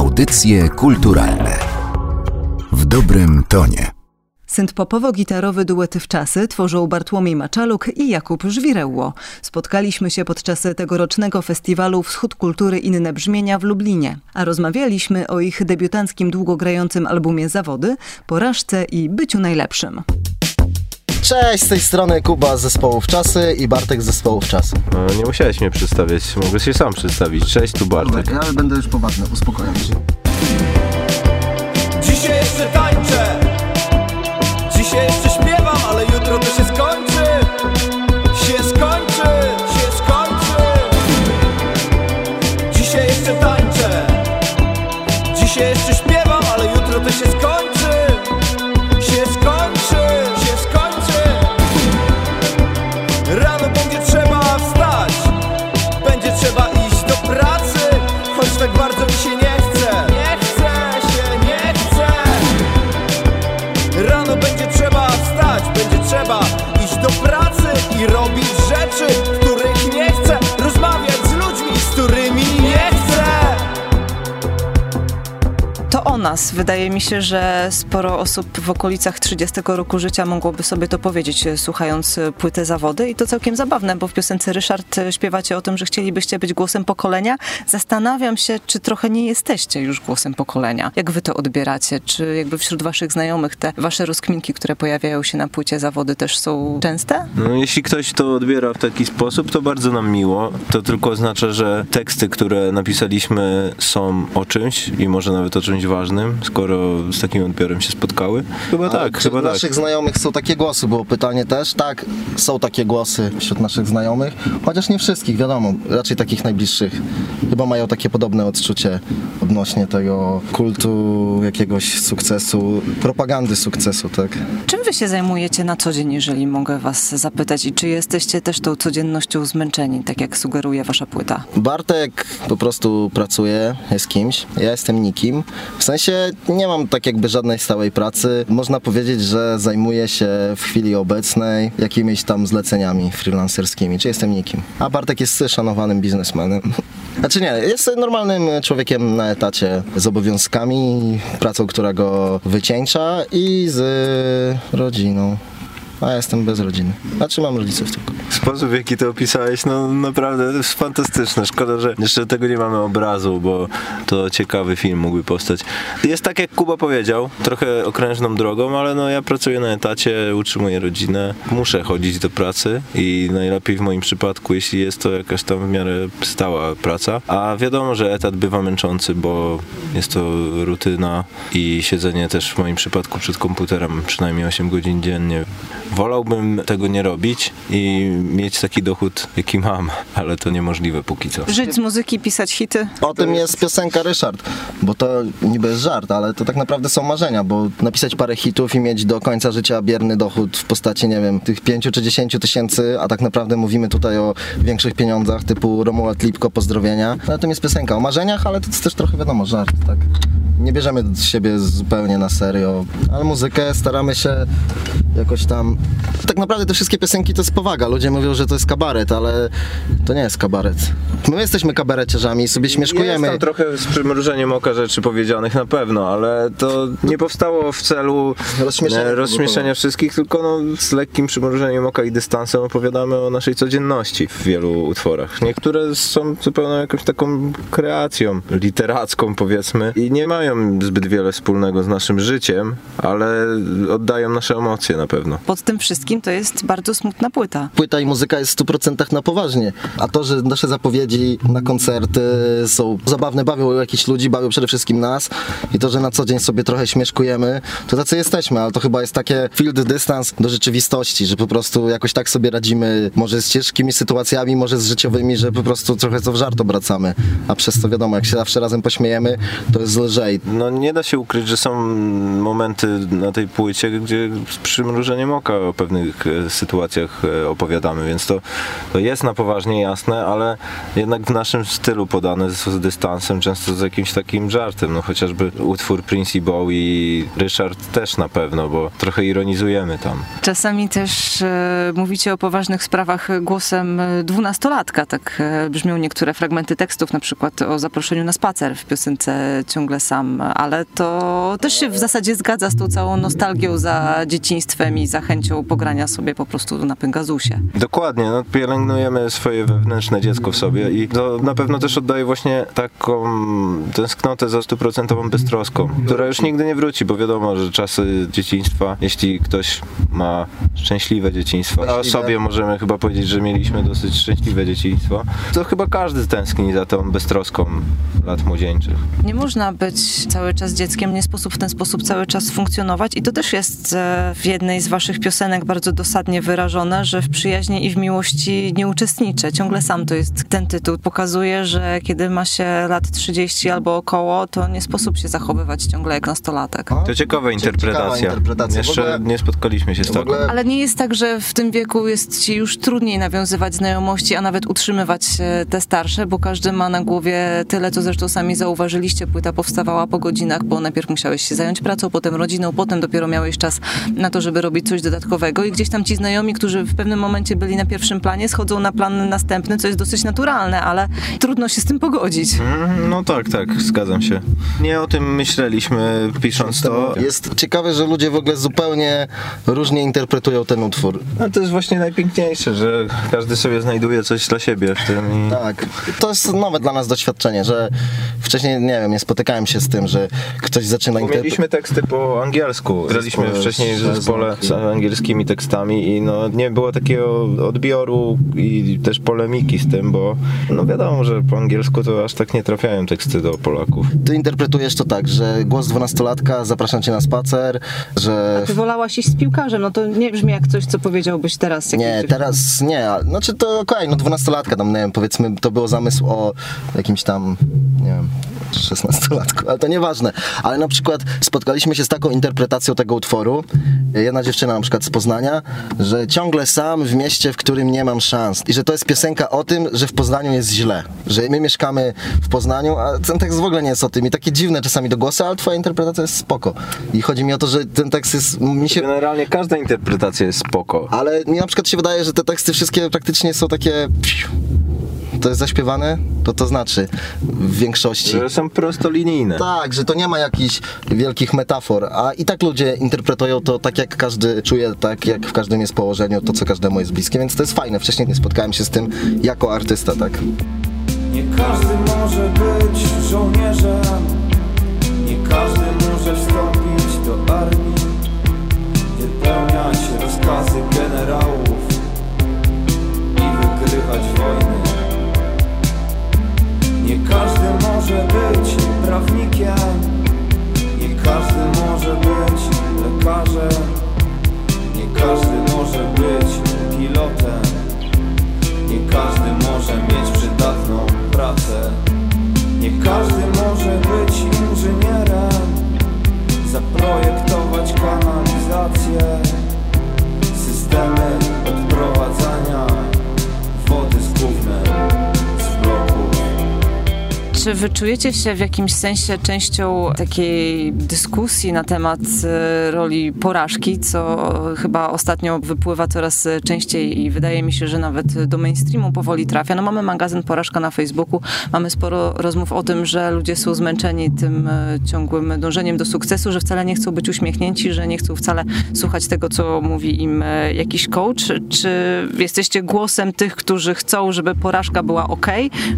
Audycje kulturalne w dobrym tonie. Synth-popowo-gitarowy duet Wczasy tworzą Bartłomiej Maczaluk i Jakub Żwirełło. Spotkaliśmy się podczas tegorocznego festiwalu Wschód Kultury Inne Brzmienia w Lublinie, a rozmawialiśmy o ich debiutanckim długogrającym albumie Zawody, porażce i byciu najlepszym. Cześć, z tej strony Kuba z zespołu Wczasy i Bartek z zespołu Wczasy. No, nie musiałeś mnie przedstawiać, mogę się sam przedstawić. Cześć, tu Bartek. Ja będę już poważny, uspokojam się. Dzisiaj jeszcze nas. Wydaje mi się, że sporo osób w okolicach 30 roku życia mogłoby sobie to powiedzieć, słuchając płytę zawody. I to całkiem zabawne, bo w piosence Ryszard śpiewacie o tym, że chcielibyście być głosem pokolenia. Zastanawiam się, czy trochę nie jesteście już głosem pokolenia. Jak wy to odbieracie? Czy jakby wśród waszych znajomych te wasze rozkminki, które pojawiają się na płycie zawody też są częste? No, jeśli ktoś to odbiera w taki sposób, to bardzo nam miło. To tylko oznacza, że teksty, które napisaliśmy są o czymś i może nawet o czymś ważnym, skoro z takim odbiorem się spotkały. Chyba A tak, chyba tak. naszych znajomych są takie głosy, było pytanie też. Tak, są takie głosy wśród naszych znajomych, chociaż nie wszystkich, wiadomo, raczej takich najbliższych. Chyba mają takie podobne odczucie odnośnie tego kultu jakiegoś sukcesu, propagandy sukcesu, tak. Czym wy się zajmujecie na co dzień, jeżeli mogę was zapytać? I czy jesteście też tą codziennością zmęczeni, tak jak sugeruje wasza płyta? Bartek po prostu pracuje, jest kimś, ja jestem nikim. W sensie nie mam tak jakby żadnej stałej pracy. Można powiedzieć, że zajmuję się w chwili obecnej jakimiś tam zleceniami freelancerskimi, czy jestem nikim. A Bartek jest szanowanym biznesmenem. Znaczy nie, jest normalnym człowiekiem na etacie z obowiązkami, pracą, która go wycieńcza i z rodziną. A jestem bez rodziny. Znaczy mam rodziców tylko. Sposób, w jaki to opisałeś, no naprawdę jest fantastyczne. Szkoda, że jeszcze tego nie mamy obrazu, bo to ciekawy film mógłby powstać. Jest tak, jak Kuba powiedział, trochę okrężną drogą, ale no ja pracuję na etacie, utrzymuję rodzinę, muszę chodzić do pracy i najlepiej w moim przypadku, jeśli jest to jakaś tam w miarę stała praca. A wiadomo, że etat bywa męczący, bo jest to rutyna i siedzenie też w moim przypadku przed komputerem przynajmniej 8 godzin dziennie. Wolałbym tego nie robić i mieć taki dochód, jaki mam, ale to niemożliwe póki co. Żyć z muzyki, pisać hity? O tym jest piosenka Ryszard, bo to niby jest żart, ale to tak naprawdę są marzenia, bo napisać parę hitów i mieć do końca życia bierny dochód w postaci, nie wiem, tych 5 czy 10 tysięcy, a tak naprawdę mówimy tutaj o większych pieniądzach typu Romuald Lipko, pozdrowienia. No to jest piosenka o marzeniach, ale to jest też trochę wiadomo, żart, tak. Nie bierzemy siebie zupełnie na serio, ale muzykę staramy się jakoś tam... Tak naprawdę te wszystkie piosenki to jest powaga. Ludzie mówią, że to jest kabaret, ale to nie jest kabaret. My jesteśmy kabareciarzami, sobie śmieszkujemy. Jest tam trochę z przymrużeniem oka rzeczy powiedzianych na pewno, ale to nie powstało w celu Rozśmieszenia e, rozśmieszenia wszystkich, tylko no, z lekkim przymrużeniem oka i dystansem opowiadamy o naszej codzienności w wielu utworach. Niektóre są zupełnie jakąś taką kreacją literacką powiedzmy i nie mają zbyt wiele wspólnego z naszym życiem, ale oddają nasze emocje na pewno. Pod tym wszystkim to jest bardzo smutna płyta. płyta i muzyka jest w 100% na poważnie. A to, że nasze zapowiedzi na koncerty są zabawne, bawią jakichś ludzi, bawią przede wszystkim nas i to, że na co dzień sobie trochę śmieszkujemy, to tacy jesteśmy, ale to chyba jest takie field dystans do rzeczywistości, że po prostu jakoś tak sobie radzimy, może z ciężkimi sytuacjami, może z życiowymi, że po prostu trochę to w żart obracamy. A przez to wiadomo, jak się zawsze razem pośmiejemy, to jest lżej. No nie da się ukryć, że są momenty na tej płycie, gdzie z mrużeniem oka o pewnych e, sytuacjach e, opowiadamy, więc to, to jest na poważnie jasne, ale jednak w naszym stylu podane z, z dystansem, często z jakimś takim żartem, no chociażby utwór Prince i Bowie, Ryszard też na pewno, bo trochę ironizujemy tam. Czasami też e, mówicie o poważnych sprawach głosem e, dwunastolatka, tak e, brzmią niektóre fragmenty tekstów, na przykład o zaproszeniu na spacer w piosence Ciągle Sam, ale to też się w zasadzie zgadza z tą całą nostalgią za dzieciństwem i za chęcią pogrania sobie po prostu na Pengasusie. Dokładnie, no, pielęgnujemy swoje wewnętrzne dziecko w sobie i to na pewno też oddaje właśnie taką tęsknotę za stuprocentową beztroską, która już nigdy nie wróci, bo wiadomo, że czasy dzieciństwa, jeśli ktoś ma szczęśliwe dzieciństwo, a o sobie możemy chyba powiedzieć, że mieliśmy dosyć szczęśliwe dzieciństwo, to chyba każdy tęskni za tą beztroską lat młodzieńczych. Nie można być cały czas dzieckiem, nie sposób w ten sposób cały czas funkcjonować i to też jest e, w jednej z waszych piosenek bardzo dosadnie wyrażone, że w przyjaźni i w miłości nie uczestniczę. Ciągle sam to jest ten tytuł. Pokazuje, że kiedy ma się lat 30 albo około, to nie sposób się zachowywać ciągle jak nastolatek. No, To ciekawa interpretacja. Ciekawa interpretacja. Jeszcze ogóle- nie spotkaliśmy się z taką. ogóle Ale nie jest tak, że w tym wieku jest ci już trudniej nawiązywać znajomości, a nawet utrzymywać e, te starsze, bo każdy ma na głowie tyle, co zresztą sami zauważyliście. Płyta powstawała po godzinach, bo najpierw musiałeś się zająć pracą, potem rodziną, potem dopiero miałeś czas na to, żeby robić coś dodatkowego i gdzieś tam ci znajomi, którzy w pewnym momencie byli na pierwszym planie, schodzą na plan następny, co jest dosyć naturalne, ale trudno się z tym pogodzić. Mhm, No tak, tak, zgadzam się. Nie o tym myśleliśmy pisząc to. Jest ciekawe, że ludzie w ogóle zupełnie różnie interpretują ten utwór. No to jest właśnie najpiękniejsze, że każdy sobie znajduje coś dla siebie w tym i Tak. To jest nowe dla nas doświadczenie, że wcześniej, nie wiem, nie spotykałem się z tym, że ktoś zaczyna interpretować. Mieliśmy teksty po angielsku. Graliśmy Zespole wcześniej w z- z angielskimi tekstami i no nie było takiego odbioru i też polemiki z tym, bo no wiadomo, że po angielsku to aż tak nie trafiają teksty do Polaków. Ty interpretujesz to tak, że głos dwunastolatka, zapraszam cię na spacer, że... Ty wolałaś iść z piłkarzem, no to nie brzmi jak coś, co powiedziałbyś teraz. Nie, teraz nie, a- znaczy to okej, no dwunastolatka tam, nie wiem, powiedzmy, to był zamysł o jakimś tam, nie wiem, szesnastolatku, ale to nieważne. Ale na przykład spotkaliśmy się z taką interpretacją tego utworu, jedna dziewczyna na przykład z Poznania, że ciągle sam w mieście, w którym nie mam szans i że to jest piosenka o tym, że w Poznaniu jest źle, że my mieszkamy w Poznaniu, a ten tekst w ogóle nie jest o tym i takie dziwne czasami do głosu, ale twoja interpretacja jest spoko. I chodzi mi o to, że ten tekst jest, mi się Generalnie każda interpretacja jest spoko. ale mi na przykład się wydaje, że te teksty wszystkie praktycznie są takie. To jest zaśpiewane? To to znaczy w większości. Że są prostolinijne. Tak, że to nie ma jakichś wielkich metafor, a i tak ludzie interpretują to tak, jak każdy czuje, tak jak w każdym jest położeniu, to co każdemu jest bliskie, więc to jest fajne. Wcześniej nie spotkałem się z tym jako artysta, tak. Nie każdy może być żołnierzem Nie każdy może wstąpić do armii Wypełniać rozkazy generałów I wygrywać wojny Nie każdy może być prawnikiem Nie każdy może być lekarzem. Nie każdy może być pilotem. Nie każdy może mieć przydatną pracę. Nie każdy może być inżynierem. Zaprojektować kanalizację. Systemy odprowadzania Czy wy czujecie się w jakimś sensie częścią takiej dyskusji na temat e, roli porażki, co chyba ostatnio wypływa coraz częściej i wydaje mi się, że nawet do mainstreamu powoli trafia. No mamy magazyn Porażka na Facebooku, mamy sporo rozmów o tym, że ludzie są zmęczeni tym e, ciągłym dążeniem do sukcesu, że wcale nie chcą być uśmiechnięci, że nie chcą wcale słuchać tego, co mówi im e, jakiś coach. Czy jesteście głosem tych, którzy chcą, żeby porażka była ok,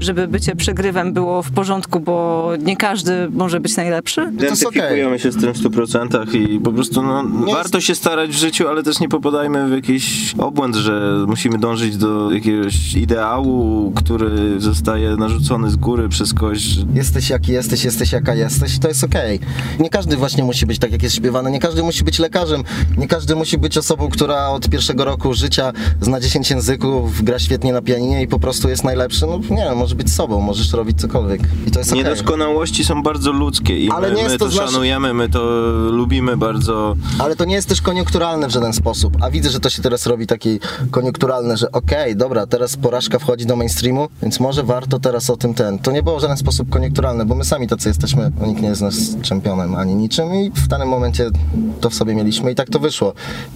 żeby bycie przegrywem było w porządku, bo nie każdy może być najlepszy? jest okej. Identyfikujemy się z tym w 100% i po prostu no, Nie warto się starać w życiu, ale też nie popadajmy w jakiś obłęd, że musimy dążyć do jakiegoś ideału, który zostaje narzucony z góry przez kogoś. że- Jesteś jaki jesteś, jesteś jaka jesteś to jest okej. Nie każdy właśnie musi być tak, jak jest śpiewane, nie każdy musi być lekarzem, nie każdy musi być osobą, która od pierwszego roku życia zna 10 języków, gra świetnie na pianinie i po prostu jest najlepszy. No nie może być sobą, możesz robić cokolwiek. I to jest. Niedoskonałości są bardzo ludzkie i Ale my, nie jest my to to znaczy- szanujemy, my to lubimy bardzo. Ale to nie jest też koniunkturalne w żaden sposób. A widzę, że to się teraz robi taki koniunkturalne, że okej, dobra, teraz porażka wchodzi do mainstreamu, więc może warto teraz o tym ten. To nie było w żaden sposób koniunkturalne, bo my sami tacy jesteśmy, no nikt nie jest nas czempionem ani niczym i w danym momencie to w sobie mieliśmy i tak to wyszło.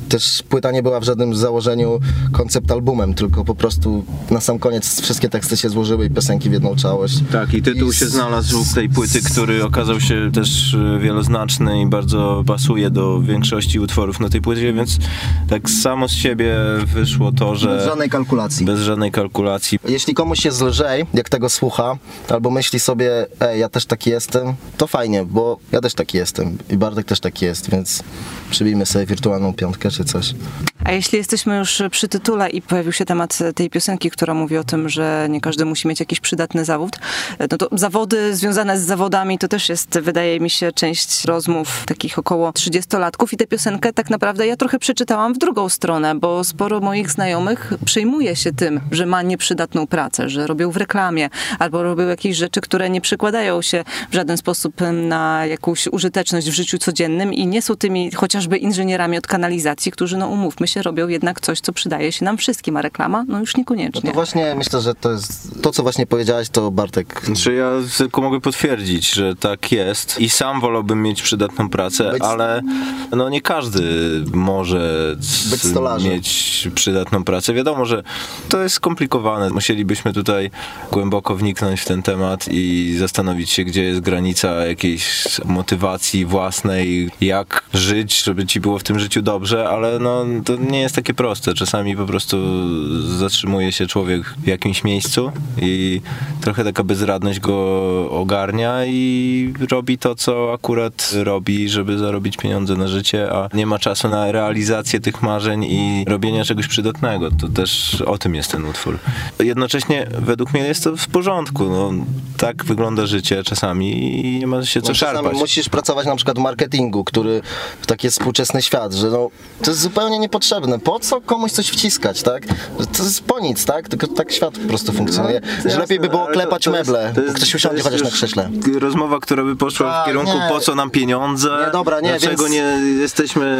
Też płyta nie była w żadnym założeniu koncept albumem, tylko po prostu na sam koniec wszystkie teksty się złożyły i piosenki w jedną całość. Tak, i tytuł się znalazł w tej płyty, który okazał się też e, wieloznaczny i bardzo pasuje do większości utworów na tej płycie, więc tak samo z siebie wyszło to, że Bez żadnej kalkulacji. bez żadnej kalkulacji. Jeśli komuś jest lżej, jak tego słucha, albo myśli sobie, ej, ja też taki jestem, to fajnie, bo ja też taki jestem i Bartek też taki jest, więc przybijmy sobie wirtualną piątkę czy coś. A jeśli jesteśmy już przy tytule i pojawił się temat tej piosenki, która mówi o tym, że nie każdy musi mieć jakiś przydatny zawód, no to zawody związane z zawodami to też jest, wydaje mi się, część rozmów takich około 30-latków i tę piosenkę tak naprawdę ja trochę przeczytałam w drugą stronę, bo sporo moich znajomych przejmuje się tym, że ma nieprzydatną pracę, że robią w reklamie albo robią jakieś rzeczy, które nie przekładają się w żaden sposób na jakąś użyteczność w życiu codziennym i nie są tymi chociażby inżynierami od kanalizacji, którzy, no umówmy się, robią jednak coś, co przydaje się nam wszystkim, a reklama, no już No niekoniecznie. to właśnie myślę, że to jest to, co właśnie powiedziałeś, to Bartek. Czy ja tylko mogę potwierdzić, że tak jest i sam wolałbym mieć przydatną pracę, Być- ale no nie każdy może mieć przydatną pracę. Wiadomo, że to jest skomplikowane. Musielibyśmy tutaj głęboko wniknąć w ten temat i zastanowić się, gdzie jest granica jakiejś motywacji własnej, jak żyć, żeby ci było w tym życiu dobrze, ale no to nie jest takie proste. Czasami po prostu zatrzymuje się człowiek w jakimś miejscu i trochę taka bezradność go ogarnia i robi to, co akurat robi, żeby zarobić pieniądze na życie, a nie ma czasu na realizację tych marzeń i robienia czegoś przydatnego. To też o tym jest ten utwór. Jednocześnie według mnie jest to w porządku. No, tak wygląda życie czasami i nie ma się co No, szarpać. musisz pracować na przykład w marketingu, który w taki jest współczesny świat, że no, to jest zupełnie niepotrzebne. Po co komuś coś wciskać, tak? To jest po nic, tak? Tylko tak świat po prostu funkcjonuje. że lepiej by było No, klepać to- to jest- meble, to bo jest- ktoś to usiądzie chociaż na krześle. Rozmowa, która by poszła A, w kierunku nie. po co nam pieniądze, Nie, dobra, nie, dlaczego więc- nie jesteśmy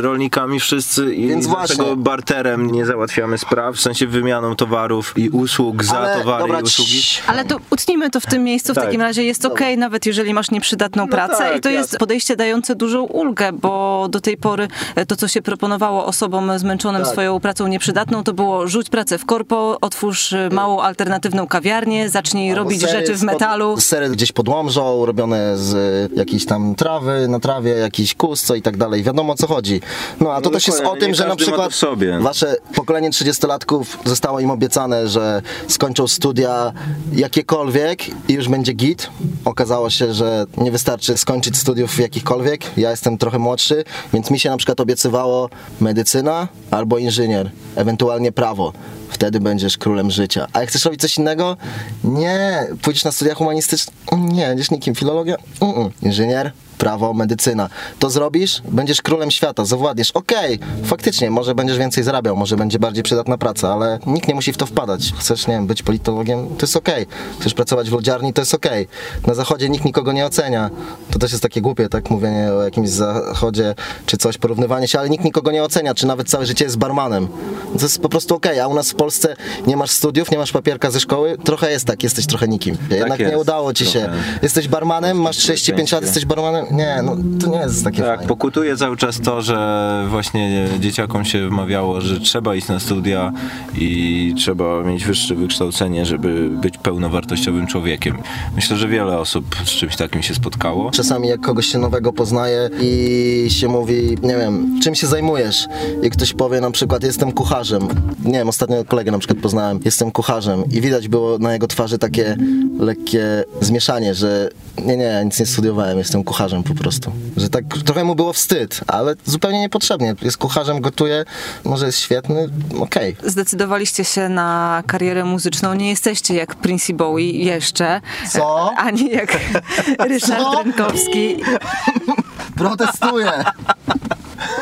rolnikami wszyscy i Więc dlaczego właśnie. barterem nie załatwiamy spraw, w sensie wymianą towarów i usług za Ale, towary dobra, i usługi. Ale to utnijmy to w tym miejscu, w Tak. takim razie jest okej, nawet jeżeli masz nieprzydatną pracę tak, i to jest jasne. podejście dające dużą ulgę, bo do tej pory to, co się proponowało osobom zmęczonym Tak. swoją pracą nieprzydatną, to było rzuć pracę w korpo, otwórz e, małą alternatywną kawiarnię, zacznij robić Sery rzeczy w metalu. Sery gdzieś pod Łomżą, robione z y, jakiejś tam trawy, na trawie, jakiś kusto i tak dalej. Wiadomo o co chodzi. No a to No też jest o tym, że na to przykład wasze pokolenie 30-latków zostało im obiecane, że skończą studia jakiekolwiek i już będzie git. Okazało się, że nie wystarczy skończyć studiów jakichkolwiek. Ja jestem trochę młodszy, więc mi się na przykład obiecywało medycyna albo inżynier, ewentualnie prawo. Wtedy będziesz królem życia. A jak chcesz robić coś innego? Nie. Pójdziesz na studia humanistyczne? Nie. Będziesz nikim. Filologia? Mm-mm. Inżynier? Prawo, medycyna. To zrobisz, będziesz królem świata, zawładniesz. Okej, faktycznie, może będziesz więcej zarabiał, może będzie bardziej przydatna praca, ale nikt nie musi w to wpadać. Chcesz, nie wiem, być politologiem? To jest okej. Chcesz pracować w lodziarni? To jest okej. Na zachodzie nikt nikogo nie ocenia. To też jest takie głupie, tak? Mówienie o jakimś zachodzie czy coś, porównywanie się, ale nikt nikogo nie ocenia, czy nawet całe życie jest barmanem. To jest po prostu okej, a u nas w Polsce nie masz studiów, nie masz papierka ze szkoły, trochę jest tak, jesteś trochę nikim. Jednak nie jest, udało ci się. trochę. Jesteś barmanem, masz 35 lat, jesteś barmanem? Nie, no to nie jest takie Tak, fajne. pokutuje cały czas to, że właśnie dzieciakom się wmawiało, że trzeba iść na studia i trzeba mieć wyższe wykształcenie, żeby być pełnowartościowym człowiekiem. Myślę, że wiele osób z czymś takim się spotkało. Czasami jak kogoś się nowego poznaje i się mówi, nie wiem, czym się zajmujesz? I ktoś powie na przykład, jestem kucharzem. Nie wiem, ostatnio kolegę na przykład poznałem, jestem kucharzem i widać było na jego twarzy takie lekkie zmieszanie, że nie, nie, ja nic nie studiowałem, jestem kucharzem po prostu. Że tak trochę mu było wstyd, ale zupełnie niepotrzebnie. Jest kucharzem, gotuje, może jest świetny, okej. Zdecydowaliście się na karierę muzyczną. Nie jesteście jak Princey Bowie jeszcze. Co? Ani jak Ryszard Co? Rynkowski. Protestuję!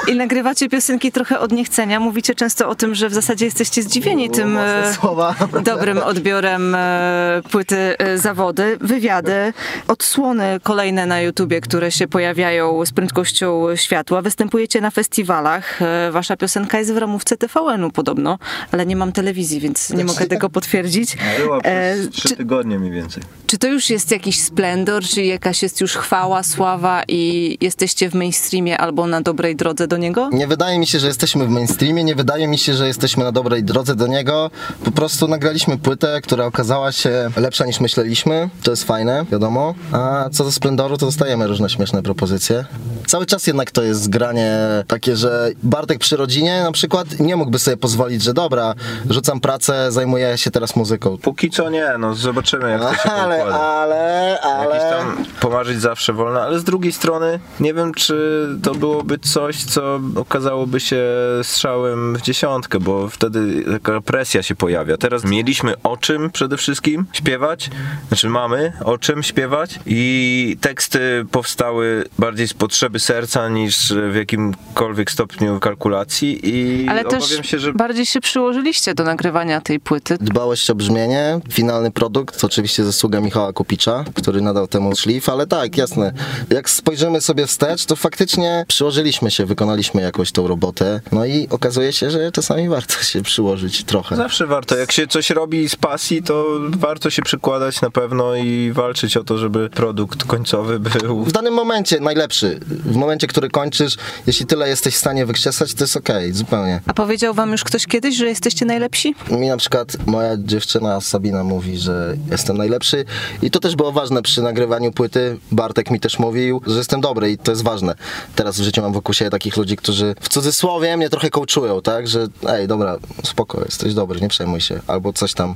I nagrywacie piosenki trochę od niechcenia. Mówicie często o tym, że w zasadzie jesteście zdziwieni tym mocne e, słowa. dobrym odbiorem e, płyty e, zawody, wywiady, odsłony kolejne na YouTubie, które się pojawiają z prędkością światła. Występujecie na festiwalach. Wasza piosenka jest w ramówce TVN-u podobno, ale nie mam telewizji, więc nie mogę tego potwierdzić. Była E, przez trzy tygodnie mniej więcej. czy to już jest jakiś splendor, czy jakaś jest już chwała, sława i jesteście w mainstreamie albo na dobrej drodze do niego? Nie wydaje mi się, że jesteśmy w mainstreamie, nie wydaje mi się, że jesteśmy na dobrej drodze do niego. Po prostu nagraliśmy płytę, która okazała się lepsza niż myśleliśmy. To jest fajne, wiadomo. A co do splendoru, to dostajemy różne śmieszne propozycje. Cały czas jednak to jest granie takie, że Bartek przy rodzinie na przykład nie mógłby sobie pozwolić, że dobra, rzucam pracę, zajmuję się teraz muzyką. Póki co nie, no zobaczymy jak to się Ale, pokłada. ale, ale... tam pomarzyć zawsze wolno, ale z drugiej strony nie wiem, czy to byłoby coś, co okazałoby się strzałem w dziesiątkę, bo wtedy taka presja się pojawia. Teraz mieliśmy o czym przede wszystkim śpiewać, znaczy mamy o czym śpiewać i teksty powstały bardziej z potrzeby serca niż w jakimkolwiek stopniu kalkulacji i Ale też się, że bardziej się przyłożyliście do nagrywania tej płyty. Dbałość o brzmienie, finalny produkt, to oczywiście zasługa Michała Kupicza, który nadał temu szlif, ale tak, jasne. Jak spojrzymy sobie wstecz, to faktycznie przyłożyliśmy się, wykonaliśmy jakoś tą robotę, no i okazuje się, że czasami warto się przyłożyć trochę. Zawsze warto. Jak się coś robi z pasji, to warto się przykładać na pewno i walczyć o to, żeby produkt końcowy był. W danym momencie najlepszy, w momencie, który kończysz, jeśli tyle jesteś w stanie wykrzesać, to jest okej, zupełnie. A powiedział wam już ktoś kiedyś, że jesteście najlepsi? Mi na przykład moja dziewczyna Sabina mówi, że jestem najlepszy i to też było ważne przy nagrywaniu płyty. Bartek mi też mówił, że jestem dobry i to jest ważne. Teraz w życiu mam wokół siebie takich ludzi, którzy w cudzysłowie mnie trochę coachują, tak, że ej, dobra, spoko, jesteś dobry, nie przejmuj się, albo coś tam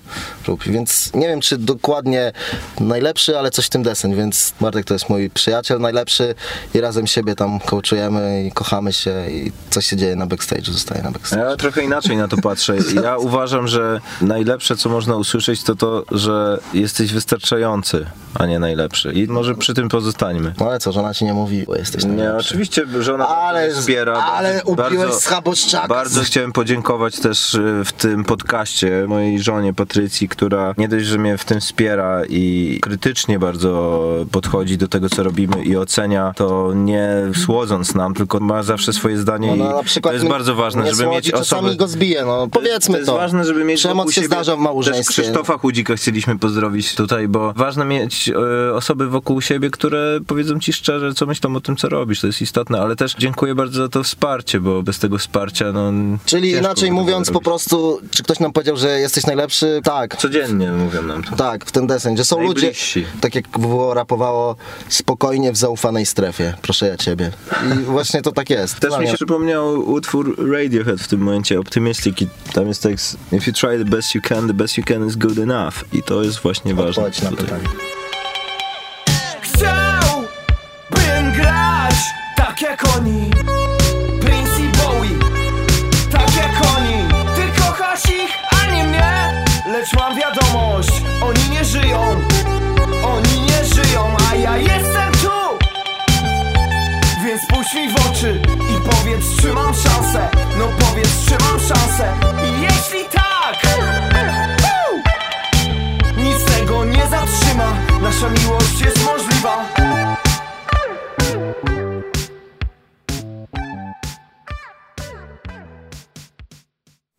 rób. Więc nie wiem, czy dokładnie najlepszy, ale coś w tym desen, więc Bartek to jest mój przyjaciel najlepszy i razem siebie tam coachujemy i kochamy się i coś się dzieje na backstage, zostaje na backstage. Ja trochę inaczej na to patrzę. Ja uważam, że najlepsze, co można usłyszeć, to to, że jesteś wystarczający, a nie najlepszy. I może przy tym pozostańmy. No ale co, żona ci nie mówi, bo jesteś Nie, najlepszy. oczywiście żona Ale- mnie wspiera. ale bardzo- schaboszczaka. Bardzo chciałem podziękować też y, w tym podcaście mojej żonie Patrycji, która nie dość, że mnie w tym wspiera i krytycznie bardzo podchodzi do tego, co robimy i ocenia to nie słodząc nam, tylko ma zawsze swoje zdanie i No, na przykład to jest bardzo ważne, żeby słodzi, mieć czasami osobę... go zbije, no powiedzmy to. jest to. ważne, żeby mieć Przemoc się siebie- zdarza w Też małżeństwie. Krzysztofa Chudzika chcieliśmy pozdrowić tutaj, bo ważne mieć e, osoby wokół siebie, które powiedzą ci szczerze, co myślą o tym, co robisz. To jest istotne, ale też dziękuję bardzo za to wsparcie, bo bez tego wsparcia, no. Czyli inaczej mówiąc, po prostu, czy ktoś nam powiedział, że jesteś najlepszy? Tak. Codziennie mówią nam to. Tak, w ten desen, że są ludzie, tak jak WWO rapowało, spokojnie w zaufanej strefie, proszę ja ciebie. I właśnie to tak jest. Też mi się przypomniał utwór Radiohead w tym momencie, Optimistic i tam jest tekst If you try the best you can, the best you can is good enough. I to jest właśnie ważne. Odpowiedź na pytanie.